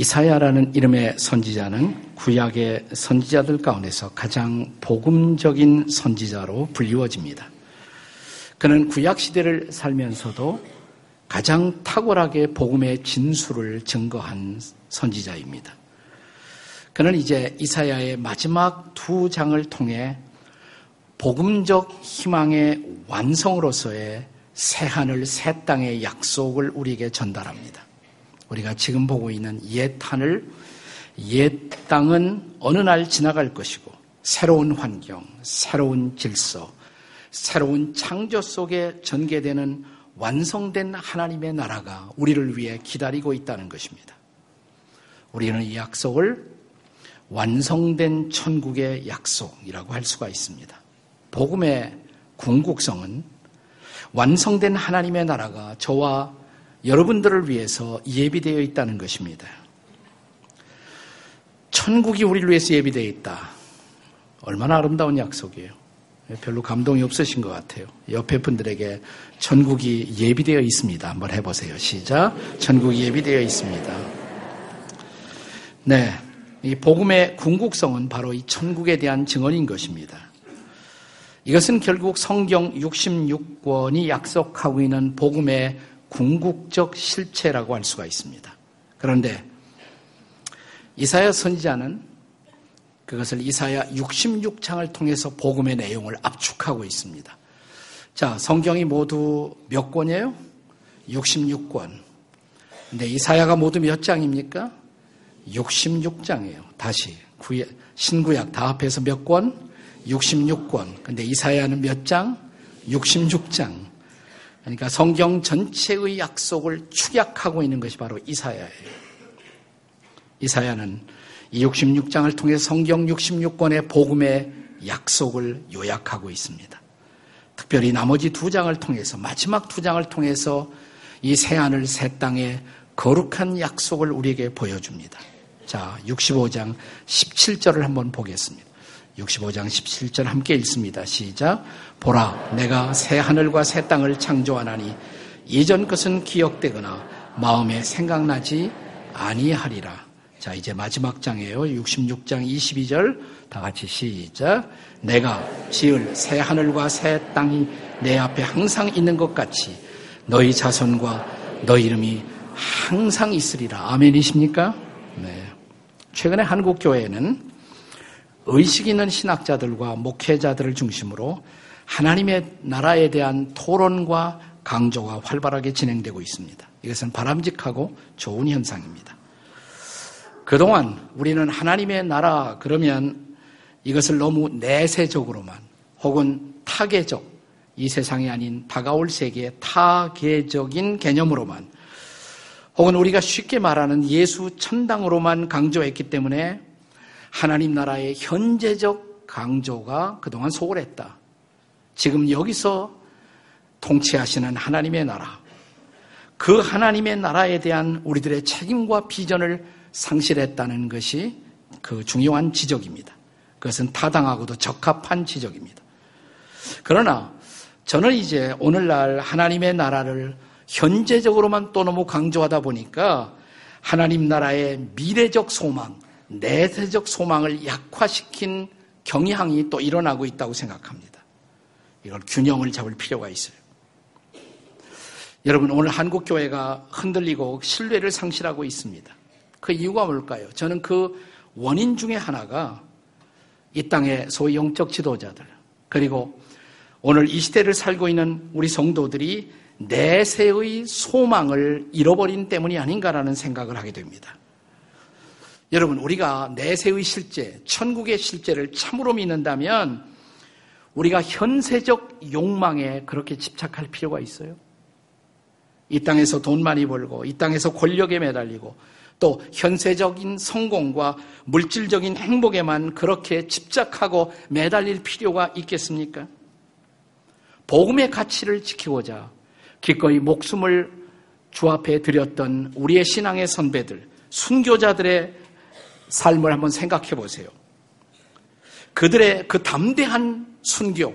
이사야라는 이름의 선지자는 구약의 선지자들 가운데서 가장 복음적인 선지자로 불리워집니다. 그는 구약 시대를 살면서도 가장 탁월하게 복음의 진수를 증거한 선지자입니다. 그는 이제 이사야의 마지막 두 장을 통해 복음적 희망의 완성으로서의 새 하늘 새 땅의 약속을 우리에게 전달합니다. 우리가 지금 보고 있는 옛 하늘, 옛 땅은 어느 날 지나갈 것이고 새로운 환경, 새로운 질서, 새로운 창조 속에 전개되는 완성된 하나님의 나라가 우리를 위해 기다리고 있다는 것입니다. 우리는 이 약속을 완성된 천국의 약속이라고 할 수가 있습니다. 복음의 궁극성은 완성된 하나님의 나라가 저와 여러분들을 위해서 예비되어 있다는 것입니다. 천국이 우리를 위해서 예비되어 있다. 얼마나 아름다운 약속이에요. 별로 감동이 없으신 것 같아요. 옆에 분들에게 천국이 예비되어 있습니다. 한번 해보세요. 시작. 천국이 예비되어 있습니다. 네. 이 복음의 궁극성은 바로 이 천국에 대한 증언인 것입니다. 이것은 결국 성경 66권이 약속하고 있는 복음의 궁극적 실체라고 할 수가 있습니다. 그런데 이사야 선지자는 그것을 이사야 66장을 통해서 복음의 내용을 압축하고 있습니다. 자, 성경이 모두 몇 권이에요? 66권. 근데 이사야가 모두 몇 장입니까? 66장이에요. 다시 신구약 다 합해서 몇 권? 66권. 근데 이사야는 몇 장? 66장. 그러니까 성경 전체의 약속을 축약하고 있는 것이 바로 이사야예요. 이사야는 이 66장을 통해 성경 66권의 복음의 약속을 요약하고 있습니다. 특별히 나머지 두 장을 통해서 마지막 두 장을 통해서 이 새 하늘 새 땅의 거룩한 약속을 우리에게 보여줍니다. 자, 65장 17절을 한번 보겠습니다. 65장 17절 함께 읽습니다. 시작. 보라, 내가 새 하늘과 새 땅을 창조하나니 이전 것은 기억되거나 마음에 생각나지 아니하리라. 자, 이제 마지막 장이에요. 66장 22절. 다 같이 시작. 내가 지을 새 하늘과 새 땅이 내 앞에 항상 있는 것 같이 너희 자손과 너희 이름이 항상 있으리라. 아멘이십니까? 네. 최근에 한국 교회는 의식 있는 신학자들과 목회자들을 중심으로 하나님의 나라에 대한 토론과 강조가 활발하게 진행되고 있습니다. 이것은 바람직하고 좋은 현상입니다. 그동안 우리는 하나님의 나라 그러면 이것을 너무 내세적으로만 혹은 타계적 이 세상이 아닌 다가올 세계의 타계적인 개념으로만 혹은 우리가 쉽게 말하는 예수 천당으로만 강조했기 때문에 하나님 나라의 현재적 강조가 그동안 소홀했다. 지금 여기서 통치하시는 하나님의 나라, 그 하나님의 나라에 대한 우리들의 책임과 비전을 상실했다는 것이 그 중요한 지적입니다. 그것은 타당하고도 적합한 지적입니다. 그러나 저는 이제 오늘날 하나님의 나라를 현재적으로만 또 너무 강조하다 보니까 하나님 나라의 미래적 소망, 내세적 소망을 약화시킨 경향이 또 일어나고 있다고 생각합니다. 이걸 균형을 잡을 필요가 있어요. 여러분, 오늘 한국교회가 흔들리고 신뢰를 상실하고 있습니다. 그 이유가 뭘까요? 저는 그 원인 중에 하나가 이 땅의 소위 영적 지도자들, 그리고 오늘 이 시대를 살고 있는 우리 성도들이 내세의 소망을 잃어버린 때문이 아닌가라는 생각을 하게 됩니다. 여러분, 우리가 내세의 실제, 천국의 실제를 참으로 믿는다면 우리가 현세적 욕망에 그렇게 집착할 필요가 있어요. 이 땅에서 돈 많이 벌고, 이 땅에서 권력에 매달리고, 또 현세적인 성공과 물질적인 행복에만 그렇게 집착하고 매달릴 필요가 있겠습니까? 복음의 가치를 지키고자 기꺼이 목숨을 주 앞에 드렸던 우리의 신앙의 선배들, 순교자들의 삶을 한번 생각해 보세요. 그들의 그 담대한 순교,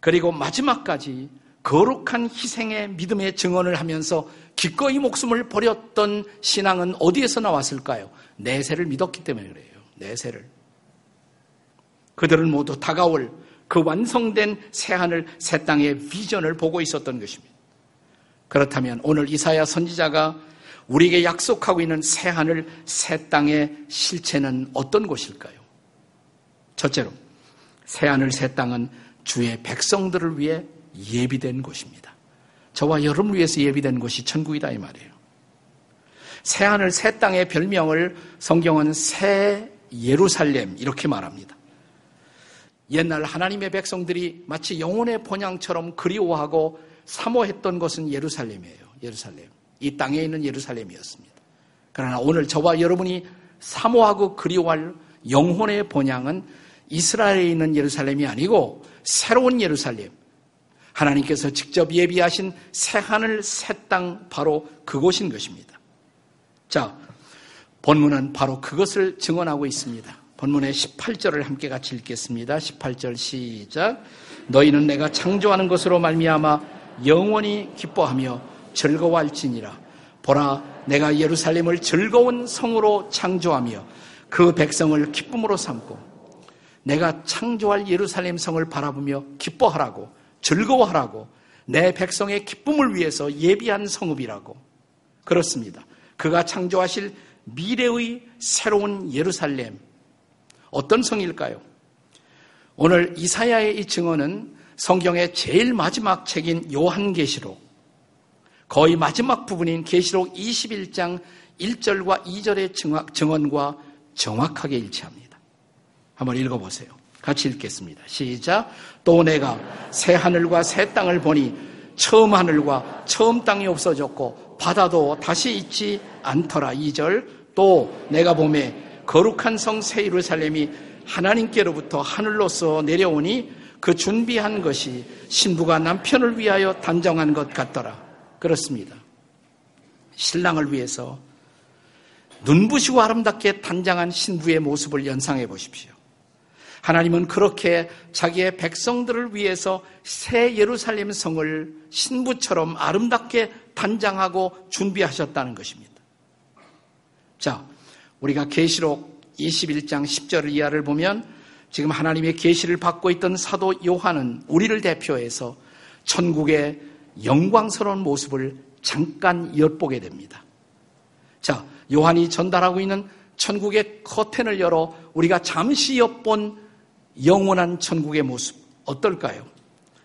그리고 마지막까지 거룩한 희생의 믿음의 증언을 하면서 기꺼이 목숨을 버렸던 신앙은 어디에서 나왔을까요? 내세를 믿었기 때문에 그래요. 내세를. 그들은 모두 다가올 그 완성된 새하늘, 새 땅의 비전을 보고 있었던 것입니다. 그렇다면 오늘 이사야 선지자가 우리에게 약속하고 있는 새 하늘, 새 땅의 실체는 어떤 곳일까요? 첫째로, 새 하늘, 새 땅은 주의 백성들을 위해 예비된 곳입니다. 저와 여러분을 위해서 예비된 곳이 천국이다 이 말이에요. 새 하늘, 새 땅의 별명을 성경은 새 예루살렘 이렇게 말합니다. 옛날 하나님의 백성들이 마치 영혼의 본향처럼 그리워하고 사모했던 것은 예루살렘이에요. 예루살렘. 이 땅에 있는 예루살렘이었습니다. 그러나 오늘 저와 여러분이 사모하고 그리워할 영혼의 본향은 이스라엘에 있는 예루살렘이 아니고 새로운 예루살렘. 하나님께서 직접 예비하신 새 하늘, 새 땅, 바로 그곳인 것입니다. 자, 본문은 바로 그것을 증언하고 있습니다. 본문의 18절을 함께 같이 읽겠습니다. 18절 시작. 너희는 내가 창조하는 것으로 말미암아 영원히 기뻐하며 즐거워할지니라. 보라, 내가 예루살렘을 즐거운 성으로 창조하며 그 백성을 기쁨으로 삼고 내가 창조할 예루살렘 성을 바라보며 기뻐하라고 즐거워하라고 내 백성의 기쁨을 위해서 예비한 성읍이라고 그렇습니다. 그가 창조하실 미래의 새로운 예루살렘 어떤 성일까요? 오늘 이사야의 이 증언은 성경의 제일 마지막 책인 요한계시록 거의 마지막 부분인 계시록 21장 1절과 2절의 증언과 정확하게 일치합니다. 한번 읽어보세요. 같이 읽겠습니다. 시작. 또 내가 새 하늘과 새 땅을 보니 처음 하늘과 처음 땅이 없어졌고 바다도 다시 있지 않더라. 2절. 또 내가 봄에 거룩한 성 새 예루살렘이 하나님께로부터 하늘로서 내려오니 그 준비한 것이 신부가 남편을 위하여 단정한 것 같더라. 그렇습니다. 신랑을 위해서 눈부시고 아름답게 단장한 신부의 모습을 연상해 보십시오. 하나님은 그렇게 자기의 백성들을 위해서 새 예루살렘 성을 신부처럼 아름답게 단장하고 준비하셨다는 것입니다. 자, 우리가 계시록 21장 10절 이하를 보면 지금 하나님의 계시를 받고 있던 사도 요한은 우리를 대표해서 천국의 영광스러운 모습을 잠깐 엿보게 됩니다. 자, 요한이 전달하고 있는 천국의 커튼을 열어 우리가 잠시 엿본 영원한 천국의 모습 어떨까요?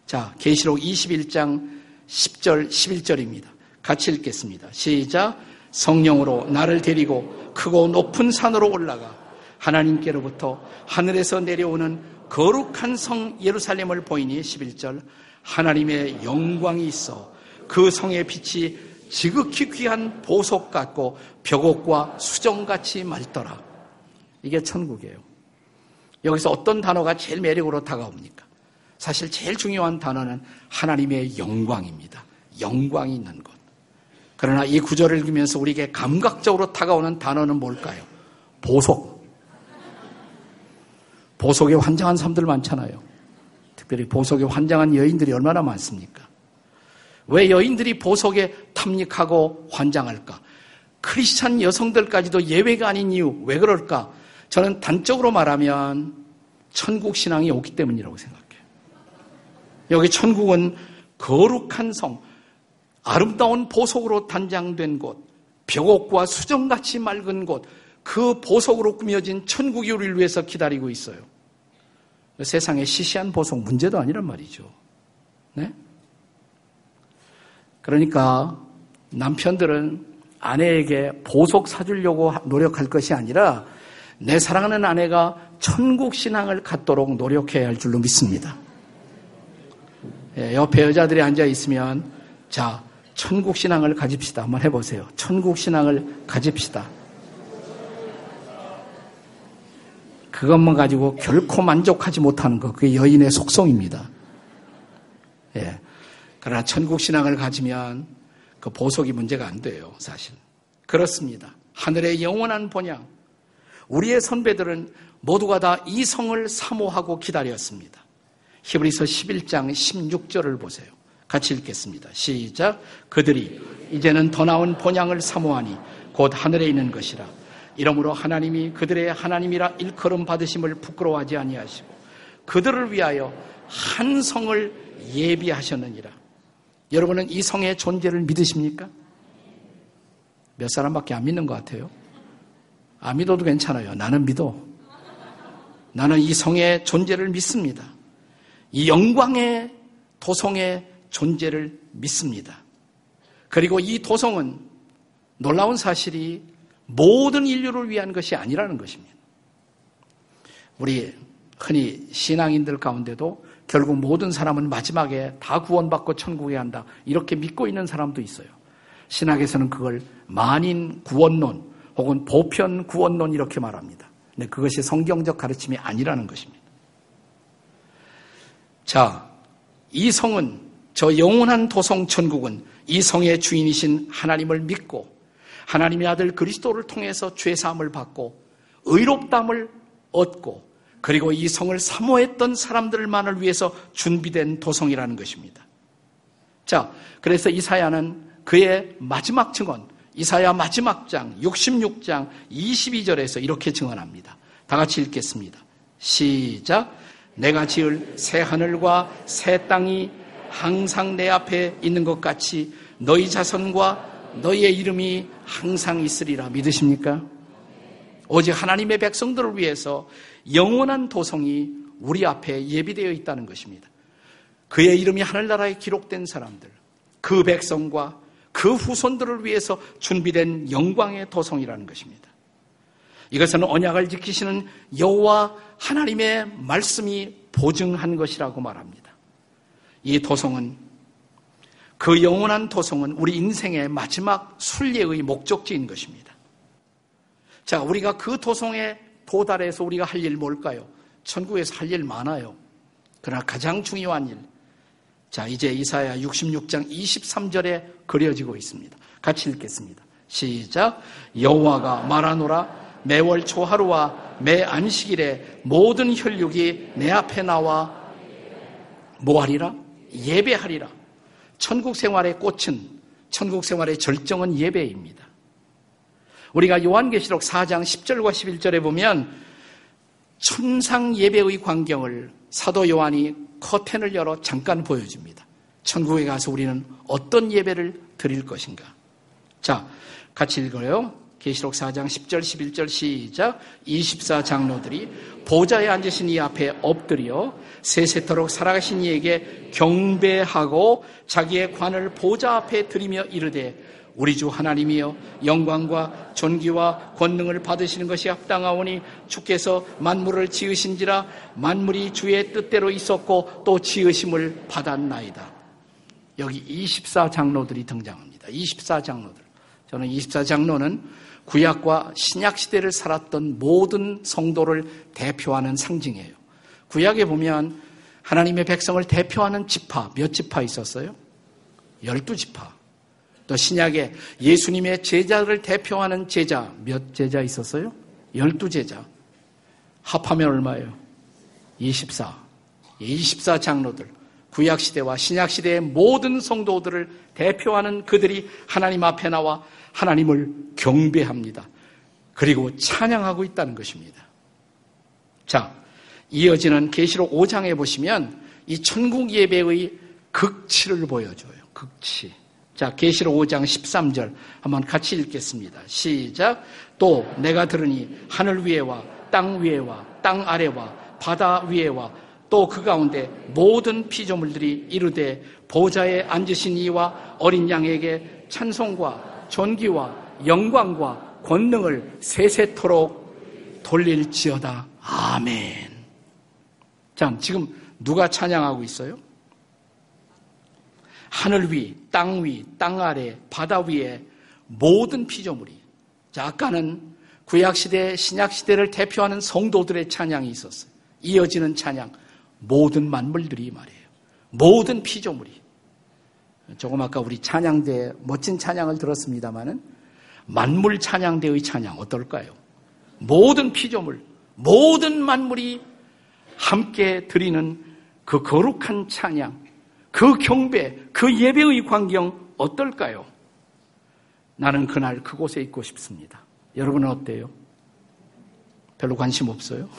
자, 계시록 21장 10절 11절입니다. 같이 읽겠습니다. 시작. 성령으로 나를 데리고 크고 높은 산으로 올라가 하나님께로부터 하늘에서 내려오는 거룩한 성 예루살렘을 보이니 11절 하나님의 영광이 있어 그 성의 빛이 지극히 귀한 보석 같고 벽옥과 수정같이 맑더라. 이게 천국이에요. 여기서 어떤 단어가 제일 매력으로 다가옵니까? 사실 제일 중요한 단어는 하나님의 영광입니다. 영광이 있는 것. 그러나 이 구절을 읽으면서 우리에게 감각적으로 다가오는 단어는 뭘까요? 보석. 보석에 환장한 사람들 많잖아요. 특별히 보석에 환장한 여인들이 얼마나 많습니까? 왜 여인들이 보석에 탐닉하고 환장할까? 크리스찬 여성들까지도 예외가 아닌 이유, 왜 그럴까? 저는 단적으로 말하면 천국 신앙이 오기 때문이라고 생각해요. 여기 천국은 거룩한 성, 아름다운 보석으로 단장된 곳, 벽옥과 수정같이 맑은 곳, 그 보석으로 꾸며진 천국이 우리를 위해서 기다리고 있어요. 세상에 시시한 보석 문제도 아니란 말이죠. 네? 그러니까 남편들은 아내에게 보석 사주려고 노력할 것이 아니라 내 사랑하는 아내가 천국 신앙을 갖도록 노력해야 할 줄로 믿습니다. 예, 옆에 여자들이 앉아 있으면 자 천국 신앙을 가집시다. 한번 해보세요. 천국 신앙을 가집시다. 그것만 가지고 결코 만족하지 못하는 것. 그게 여인의 속성입니다. 예. 그러나 천국 신앙을 가지면 그 보석이 문제가 안 돼요, 사실. 그렇습니다. 하늘의 영원한 본향. 우리의 선배들은 모두가 다 이 성을 사모하고 기다렸습니다. 히브리서 11장 16절을 보세요. 같이 읽겠습니다. 시작. 그들이 이제는 더 나은 본향을 사모하니 곧 하늘에 있는 것이라. 이러므로 하나님이 그들의 하나님이라 일컬음 받으심을 부끄러워하지 아니하시고 그들을 위하여 한 성을 예비하셨느니라. 여러분은 이 성의 존재를 믿으십니까? 몇 사람밖에 안 믿는 것 같아요. 안 믿어도 괜찮아요. 나는 믿어. 나는 이 성의 존재를 믿습니다. 이 영광의 도성의 존재를 믿습니다. 그리고 이 도성은 놀라운 사실이 모든 인류를 위한 것이 아니라는 것입니다. 우리 흔히 신앙인들 가운데도 결국 모든 사람은 마지막에 다 구원받고 천국에 간다. 이렇게 믿고 있는 사람도 있어요. 신학에서는 그걸 만인 구원론 혹은 보편 구원론 이렇게 말합니다. 근데 그것이 성경적 가르침이 아니라는 것입니다. 자, 이 성은 저 영원한 도성 천국은 이 성의 주인이신 하나님을 믿고 하나님의 아들 그리스도를 통해서 죄 사함을 받고 의롭담을 얻고 그리고 이 성을 사모했던 사람들만을 위해서 준비된 도성이라는 것입니다. 자, 그래서 이사야는 그의 마지막 증언, 이사야 마지막 장 66장 22절에서 이렇게 증언합니다. 다 같이 읽겠습니다. 시작. 내가 지을 새 하늘과 새 땅이 항상 내 앞에 있는 것 같이 너희 자손과 너희의 이름이 항상 있으리라 믿으십니까? 오직 하나님의 백성들을 위해서 영원한 도성이 우리 앞에 예비되어 있다는 것입니다. 그의 이름이 하늘나라에 기록된 사람들, 그 백성과 그 후손들을 위해서 준비된 영광의 도성이라는 것입니다. 이것은 언약을 지키시는 여호와 하나님의 말씀이 보증한 것이라고 말합니다. 이 도성은 그 영원한 도성은 우리 인생의 마지막 순례의 목적지인 것입니다. 자, 우리가 그 도성에 도달해서 우리가 할 일 뭘까요? 천국에서 할 일 많아요. 그러나 가장 중요한 일. 자, 이제 이사야 66장 23절에 그려지고 있습니다. 같이 읽겠습니다. 시작. 여호와가 말하노라 매월 초하루와 매 안식일에 모든 혈육이 내 앞에 나와 뭐하리라? 예배하리라. 천국 생활의 꽃은 천국 생활의 절정은 예배입니다. 우리가 요한계시록 4장 10절과 11절에 보면 천상 예배의 광경을 사도 요한이 커튼을 열어 잠깐 보여줍니다. 천국에 가서 우리는 어떤 예배를 드릴 것인가? 자, 같이 읽어요. 계시록 4장 10절 11절 시작 24장로들이 보좌에 앉으신 이 앞에 엎드려 세세토록 살아가신 이에게 경배하고 자기의 관을 보좌 앞에 드리며 이르되 우리 주 하나님이여 영광과 존귀와 권능을 받으시는 것이 합당하오니 주께서 만물을 지으신지라 만물이 주의 뜻대로 있었고 또 지으심을 받았나이다. 여기 24장로들이 등장합니다. 24장로들. 저는 24장로는 구약과 신약 시대를 살았던 모든 성도를 대표하는 상징이에요. 구약에 보면 하나님의 백성을 대표하는 지파 몇 지파 있었어요? 열두 지파. 또 신약에 예수님의 제자를 대표하는 제자 몇 제자 있었어요? 열두 제자. 합하면 얼마예요? 24. 24 장로들. 구약 시대와 신약 시대의 모든 성도들을 대표하는 그들이 하나님 앞에 나와 하나님을 경배합니다. 그리고 찬양하고 있다는 것입니다. 자, 이어지는 계시록 5장에 보시면 이 천국 예배의 극치를 보여줘요. 극치. 자, 계시록 5장 13절 한번 같이 읽겠습니다. 시작. 또 내가 들으니 하늘 위에와 땅 위에와 땅 아래와 바다 위에와 또 그 가운데 모든 피조물들이 이르되 보좌에 앉으신 이와 어린 양에게 찬송과 존귀와 영광과 권능을 세세토록 돌릴지어다. 아멘. 자, 지금 누가 찬양하고 있어요? 하늘 위, 땅 위, 땅 아래, 바다 위에 모든 피조물이. 자, 아까는 구약시대, 신약시대를 대표하는 성도들의 찬양이 있었어요. 이어지는 찬양. 모든 만물들이 말이에요. 모든 피조물이. 조금 아까 우리 찬양대 멋진 찬양을 들었습니다마는 만물 찬양대의 찬양 어떨까요? 모든 피조물, 모든 만물이 함께 드리는 그 거룩한 찬양, 그 경배, 그 예배의 광경 어떨까요? 나는 그날 그곳에 있고 싶습니다. 여러분은 어때요? 별로 관심 없어요?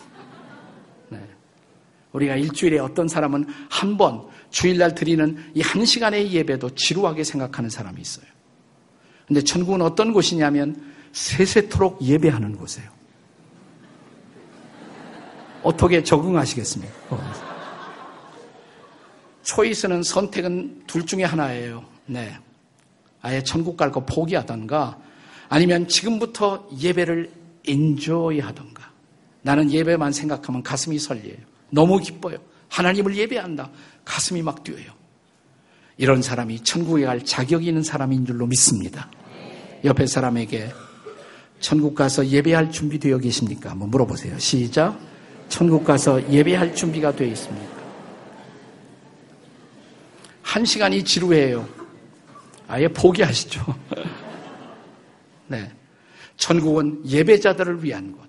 네. 우리가 일주일에 어떤 사람은 한 번 주일날 드리는 이 한 시간의 예배도 지루하게 생각하는 사람이 있어요. 근데 천국은 어떤 곳이냐면 세세토록 예배하는 곳이에요. 어떻게 적응하시겠습니까? 초이스는 선택은 둘 중에 하나예요. 네. 아예 천국 갈 거 포기하던가 아니면 지금부터 예배를 엔조이 하던가 나는 예배만 생각하면 가슴이 설레요. 너무 기뻐요. 하나님을 예배한다. 가슴이 막 뛰어요. 이런 사람이 천국에 갈 자격이 있는 사람인 줄로 믿습니다. 옆에 사람에게 천국 가서 예배할 준비되어 계십니까? 한번 물어보세요. 시작. 천국 가서 예배할 준비가 되어 있습니까? 한 시간이 지루해요. 아예 포기하시죠. 네. 천국은 예배자들을 위한 곳.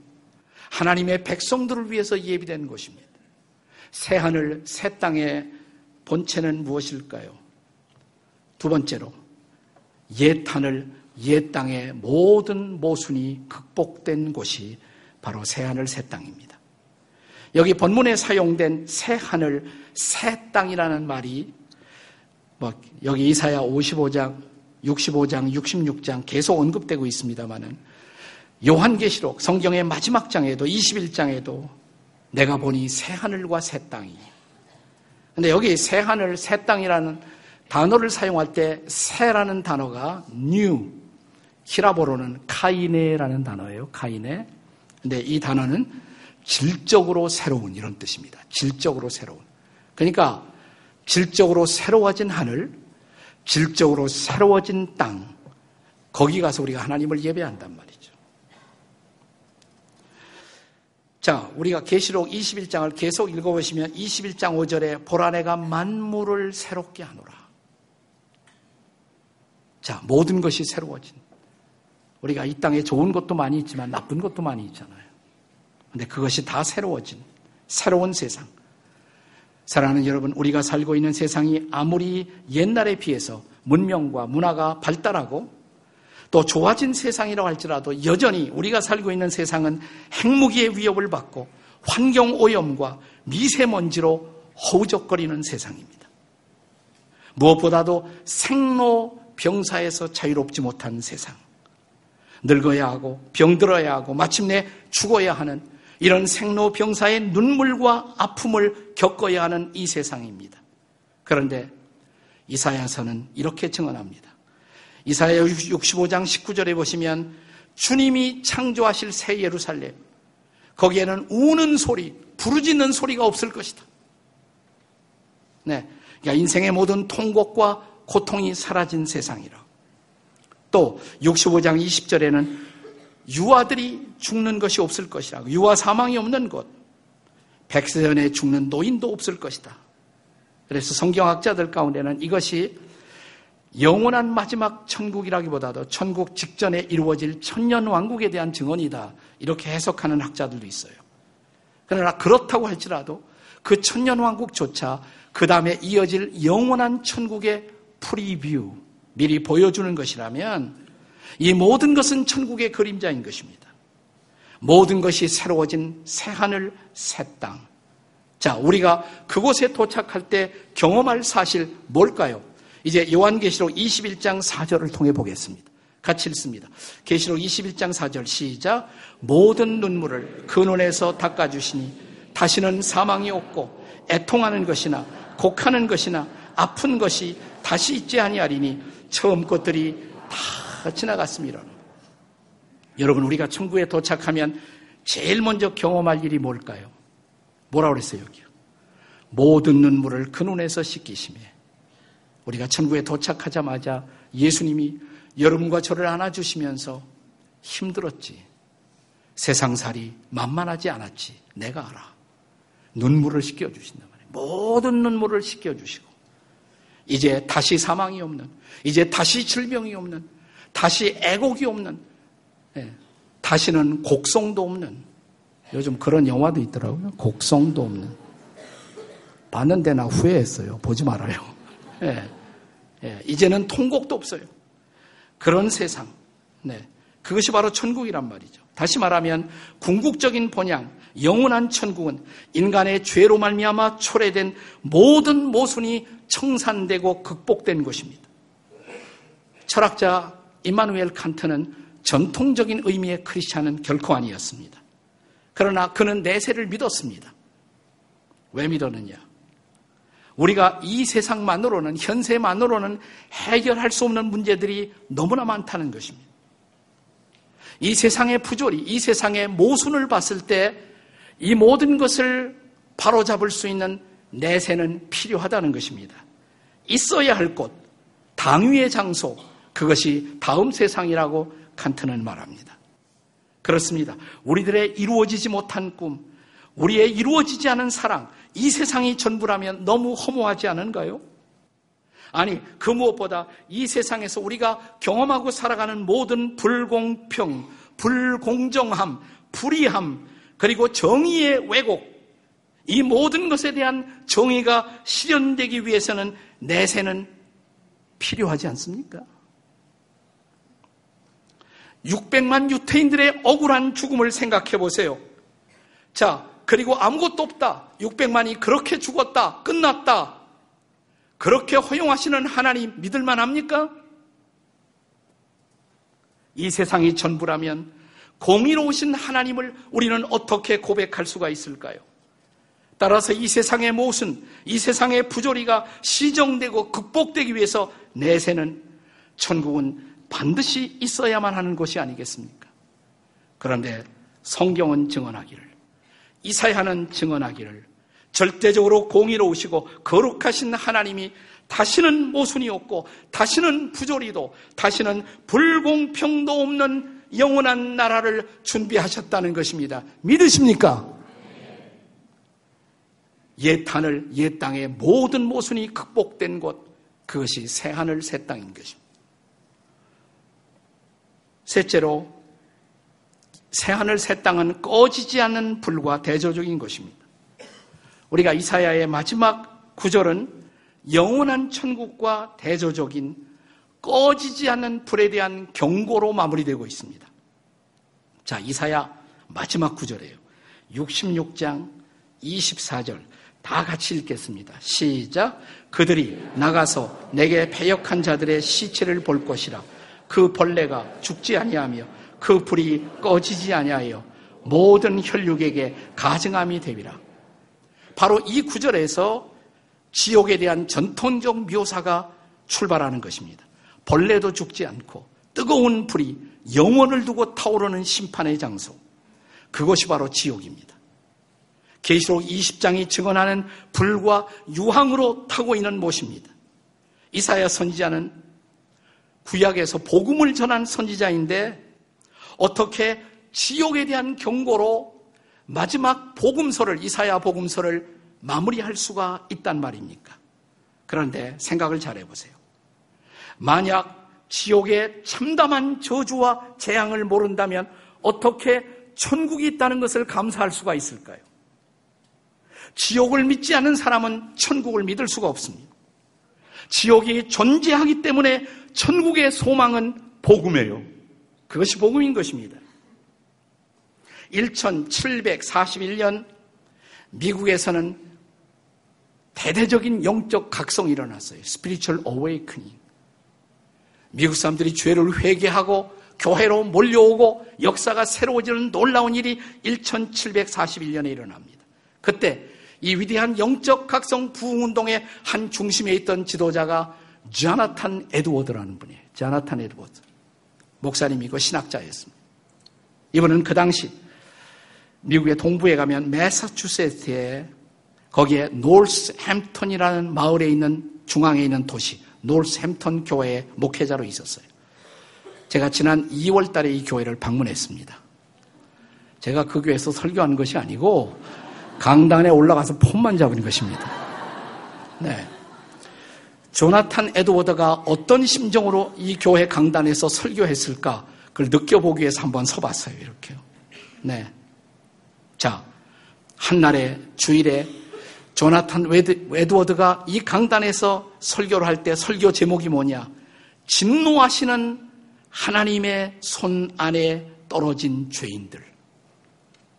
하나님의 백성들을 위해서 예비된 곳입니다. 새 하늘, 새 땅의 본체는 무엇일까요? 두 번째로, 옛 하늘, 옛 땅의 모든 모순이 극복된 곳이 바로 새 하늘, 새 땅입니다. 여기 본문에 사용된 새 하늘, 새 땅이라는 말이 뭐 여기 이사야 55장, 65장, 66장 계속 언급되고 있습니다만은 요한계시록 성경의 마지막 장에도 21장에도 내가 보니 새 하늘과 새 땅이. 근데 여기 새 하늘, 새 땅이라는 단어를 사용할 때 새라는 단어가 new, 히라보로는 카이네라는 단어예요. 카이네. 근데 이 단어는 질적으로 새로운 이런 뜻입니다. 질적으로 새로운. 그러니까 질적으로 새로워진 하늘, 질적으로 새로워진 땅, 거기 가서 우리가 하나님을 예배한단 말이죠. 자, 우리가 계시록 21장을 계속 읽어보시면 21장 5절에 보라 내가 만물을 새롭게 하노라. 자, 모든 것이 새로워진. 우리가 이 땅에 좋은 것도 많이 있지만 나쁜 것도 많이 있잖아요. 근데 그것이 다 새로워진 새로운 세상. 사랑하는 여러분, 우리가 살고 있는 세상이 아무리 옛날에 비해서 문명과 문화가 발달하고 또 좋아진 세상이라고 할지라도 여전히 우리가 살고 있는 세상은 핵무기의 위협을 받고 환경 오염과 미세먼지로 허우적거리는 세상입니다. 무엇보다도 생로병사에서 자유롭지 못한 세상. 늙어야 하고 병들어야 하고 마침내 죽어야 하는 이런 생로병사의 눈물과 아픔을 겪어야 하는 이 세상입니다. 그런데 이사야서는 이렇게 증언합니다. 이사야 65장 19절에 보시면 주님이 창조하실 새 예루살렘 거기에는 우는 소리, 부르짖는 소리가 없을 것이다. 네. 그러니까 인생의 모든 통곡과 고통이 사라진 세상이라. 또 65장 20절에는 유아들이 죽는 것이 없을 것이라고. 유아 사망이 없는 곳. 백세전에 죽는 노인도 없을 것이다. 그래서 성경학자들 가운데는 이것이 영원한 마지막 천국이라기보다도 천국 직전에 이루어질 천년 왕국에 대한 증언이다. 이렇게 해석하는 학자들도 있어요. 그러나 그렇다고 할지라도 그 천년 왕국조차 그 다음에 이어질 영원한 천국의 프리뷰, 미리 보여주는 것이라면 이 모든 것은 천국의 그림자인 것입니다. 모든 것이 새로워진 새하늘, 새 땅. 자, 우리가 그곳에 도착할 때 경험할 사실 뭘까요? 이제 요한계시록 21장 4절을 통해 보겠습니다. 같이 읽습니다. 계시록 21장 4절 시작. 모든 눈물을 그 눈에서 닦아 주시니 다시는 사망이 없고 애통하는 것이나 곡하는 것이나 아픈 것이 다시 있지 아니하리니 처음 것들이 다 지나갔습니다. 여러분 우리가 천국에 도착하면 제일 먼저 경험할 일이 뭘까요? 뭐라 그랬어요 여기요? 모든 눈물을 그 눈에서 씻기심에 우리가 천국에 도착하자마자 예수님이 여러분과 저를 안아주시면서 힘들었지. 세상살이 만만하지 않았지. 내가 알아. 눈물을 씻겨주신단 말이에요. 모든 눈물을 씻겨주시고 이제 다시 사망이 없는 이제 다시 질병이 없는 다시 애곡이 없는 예, 다시는 곡성도 없는 요즘 그런 영화도 있더라고요. 곡성도 없는 봤는데 나 후회했어요. 보지 말아요. 예, 예, 이제는 통곡도 없어요. 그런 세상. 네. 그것이 바로 천국이란 말이죠. 다시 말하면 궁극적인 본향, 영원한 천국은 인간의 죄로 말미암아 초래된 모든 모순이 청산되고 극복된 것입니다. 철학자 이마누엘 칸트는 전통적인 의미의 크리스찬은 결코 아니었습니다. 그러나 그는 내세를 믿었습니다. 왜 믿었느냐? 우리가 이 세상만으로는, 현세만으로는 해결할 수 없는 문제들이 너무나 많다는 것입니다. 이 세상의 부조리, 이 세상의 모순을 봤을 때 이 모든 것을 바로잡을 수 있는 내세는 필요하다는 것입니다. 있어야 할 곳, 당위의 장소, 그것이 다음 세상이라고 칸트는 말합니다. 그렇습니다. 우리들의 이루어지지 못한 꿈, 우리의 이루어지지 않은 사랑, 이 세상이 전부라면 너무 허무하지 않은가요? 아니, 그 무엇보다 이 세상에서 우리가 경험하고 살아가는 모든 불공평, 불공정함, 불의함, 그리고 정의의 왜곡, 이 모든 것에 대한 정의가 실현되기 위해서는 내세는 필요하지 않습니까? 600만 유태인들의 억울한 죽음을 생각해 보세요. 자, 그리고 아무것도 없다. 600만이 그렇게 죽었다. 끝났다. 그렇게 허용하시는 하나님 믿을만 합니까? 이 세상이 전부라면 공의로우신 하나님을 우리는 어떻게 고백할 수가 있을까요? 따라서 이 세상의 모순, 이 세상의 부조리가 시정되고 극복되기 위해서 내세는 천국은 반드시 있어야만 하는 것이 아니겠습니까? 그런데 성경은 증언하기를, 이사야는 증언하기를, 절대적으로 공의로우시고 거룩하신 하나님이 다시는 모순이 없고, 다시는 부조리도, 다시는 불공평도 없는 영원한 나라를 준비하셨다는 것입니다. 믿으십니까? 옛 하늘, 옛 땅의 모든 모순이 극복된 곳, 그것이 새 하늘, 새 땅인 것입니다. 셋째로 새하늘 새 땅은 꺼지지 않는 불과 대조적인 것입니다. 우리가 이사야의 마지막 구절은 영원한 천국과 대조적인 꺼지지 않는 불에 대한 경고로 마무리되고 있습니다. 자, 이사야 마지막 구절이에요. 66장 24절 다 같이 읽겠습니다. 시작. 그들이 나가서 내게 배역한 자들의 시체를 볼 것이라. 그 벌레가 죽지 아니하며 그 불이 꺼지지 아니하여 모든 혈육에게 가증함이 되리라. 바로 이 구절에서 지옥에 대한 전통적 묘사가 출발하는 것입니다. 벌레도 죽지 않고 뜨거운 불이 영원을 두고 타오르는 심판의 장소. 그것이 바로 지옥입니다. 계시록 20장이 증언하는 불과 유황으로 타고 있는 못입니다. 이사야 선지자는 구약에서 복음을 전한 선지자인데 어떻게 지옥에 대한 경고로 마지막 복음서를 이사야 복음서를 마무리할 수가 있단 말입니까? 그런데 생각을 잘 해보세요. 만약 지옥의 참담한 저주와 재앙을 모른다면 어떻게 천국이 있다는 것을 감사할 수가 있을까요? 지옥을 믿지 않는 사람은 천국을 믿을 수가 없습니다. 지옥이 존재하기 때문에 천국의 소망은 복음이에요. 그것이 복음인 것입니다. 1741년 미국에서는 대대적인 영적 각성이 일어났어요. 스피리추얼 어웨이크닝. 미국 사람들이 죄를 회개하고 교회로 몰려오고 역사가 새로워지는 놀라운 일이 1741년에 일어납니다. 그때 이 위대한 영적 각성 부흥운동의 한 중심에 있던 지도자가 자나탄 에드워드라는 분이에요. 자나탄 에드워드. 목사님이고 신학자였습니다. 이분은 그 당시 미국의 동부에 가면 매사추세츠에 거기에 노스햄턴이라는 마을에 있는 중앙에 있는 도시 노스햄턴 교회의 목회자로 있었어요. 제가 지난 2월 달에 이 교회를 방문했습니다. 제가 그 교회에서 설교하는 것이 아니고 강단에 올라가서 폰만 잡은 것입니다. 네. 조나탄 에드워드가 어떤 심정으로 이 교회 강단에서 설교했을까? 그걸 느껴보기 위해서 한번 서봤어요. 이렇게요. 네. 자, 한날에 주일에 조나탄 웨드워드가 이 강단에서 설교를 할 때 설교 제목이 뭐냐? 진노하시는 하나님의 손 안에 떨어진 죄인들.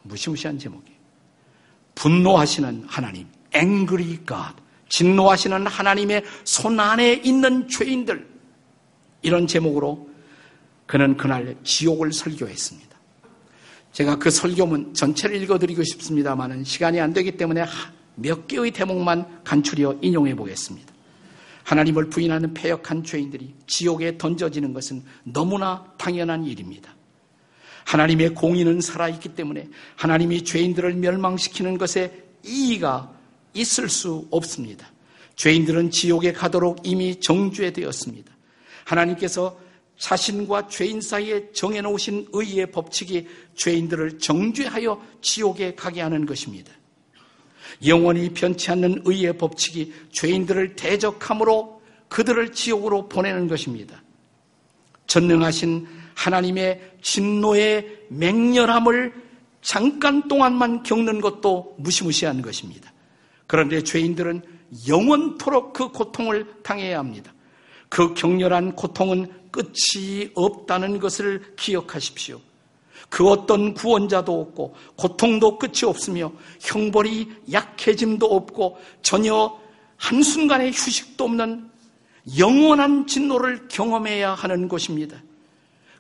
무시무시한 제목이에요. 분노하시는 하나님, angry God. 진노하시는 하나님의 손 안에 있는 죄인들. 이런 제목으로 그는 그날 지옥을 설교했습니다. 제가 그 설교문 전체를 읽어드리고 싶습니다만은 시간이 안 되기 때문에 몇 개의 대목만 간추려 인용해 보겠습니다. 하나님을 부인하는 폐역한 죄인들이 지옥에 던져지는 것은 너무나 당연한 일입니다. 하나님의 공의는 살아있기 때문에 하나님이 죄인들을 멸망시키는 것에 이의가 있을 수 없습니다. 죄인들은 지옥에 가도록 이미 정죄되었습니다. 하나님께서 자신과 죄인 사이에 정해놓으신 의의 법칙이 죄인들을 정죄하여 지옥에 가게 하는 것입니다. 영원히 변치 않는 의의 법칙이 죄인들을 대적함으로 그들을 지옥으로 보내는 것입니다. 전능하신 하나님의 진노의 맹렬함을 잠깐 동안만 겪는 것도 무시무시한 것입니다. 그런데 죄인들은 영원토록 그 고통을 당해야 합니다. 그 격렬한 고통은 끝이 없다는 것을 기억하십시오. 그 어떤 구원자도 없고 고통도 끝이 없으며 형벌이 약해짐도 없고 전혀 한순간의 휴식도 없는 영원한 진노를 경험해야 하는 것입니다.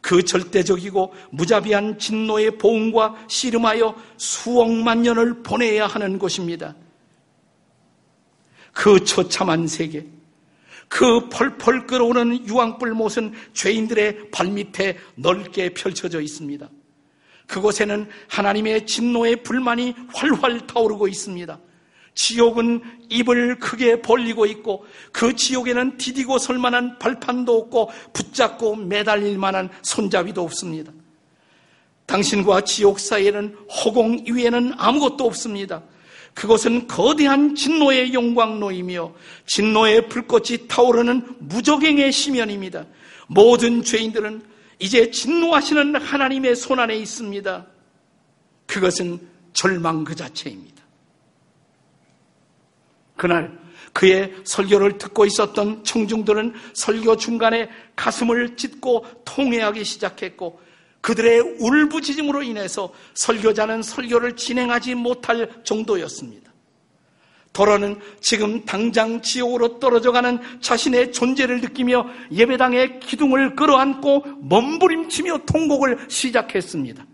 그 절대적이고 무자비한 진노의 보응과 씨름하여 수억만 년을 보내야 하는 것입니다. 그 처참한 세계, 그 펄펄 끓어오는 유황불 못은 죄인들의 발밑에 넓게 펼쳐져 있습니다. 그곳에는 하나님의 진노의 불만이 활활 타오르고 있습니다. 지옥은 입을 크게 벌리고 있고 그 지옥에는 디디고 설 만한 발판도 없고 붙잡고 매달릴 만한 손잡이도 없습니다. 당신과 지옥 사이에는 허공 위에는 아무것도 없습니다. 그것은 거대한 진노의 영광로이며 진노의 불꽃이 타오르는 무적행의 심연입니다. 모든 죄인들은 이제 진노하시는 하나님의 손 안에 있습니다. 그것은 절망 그 자체입니다. 그날 그의 설교를 듣고 있었던 청중들은 설교 중간에 가슴을 찢고 통회하기 시작했고 그들의 울부짖음으로 인해서 설교자는 설교를 진행하지 못할 정도였습니다. 더러는 지금 당장 지옥으로 떨어져가는 자신의 존재를 느끼며 예배당의 기둥을 끌어안고 몸부림치며 통곡을 시작했습니다.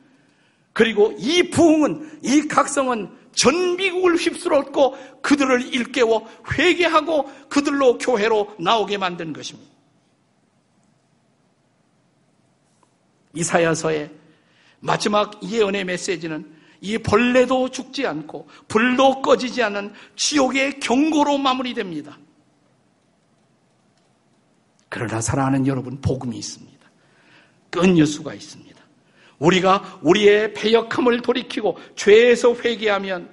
그리고 이 부흥은, 이 각성은 전 미국을 휩쓸었고 그들을 일깨워 회개하고 그들로 교회로 나오게 만든 것입니다. 이사야서의 마지막 예언의 메시지는 이 벌레도 죽지 않고 불도 꺼지지 않는 지옥의 경고로 마무리됩니다. 그러나 사랑하는 여러분, 복음이 있습니다. 끈여수가 있습니다. 우리가 우리의 배역함을 돌이키고 죄에서 회개하면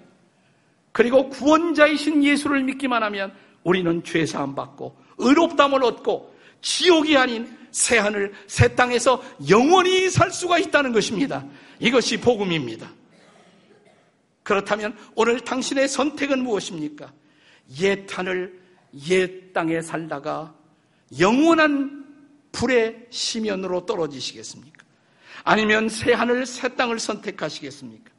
그리고 구원자이신 예수를 믿기만 하면 우리는 죄 사함 받고 의롭담을 얻고 지옥이 아닌 새 하늘, 새 땅에서 영원히 살 수가 있다는 것입니다. 이것이 복음입니다. 그렇다면 오늘 당신의 선택은 무엇입니까? 옛 하늘, 옛 땅에 살다가 영원한 불의 시면으로 떨어지시겠습니까? 아니면 새 하늘, 새 땅을 선택하시겠습니까?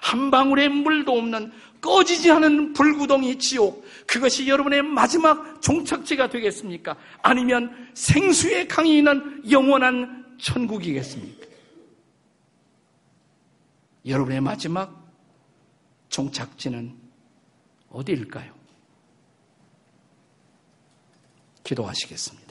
한 방울의 물도 없는 꺼지지 않은 불구덩이 지옥, 그것이 여러분의 마지막 종착지가 되겠습니까? 아니면 생수의 강이 있는 영원한 천국이겠습니까? 여러분의 마지막 종착지는 어디일까요? 기도하시겠습니다.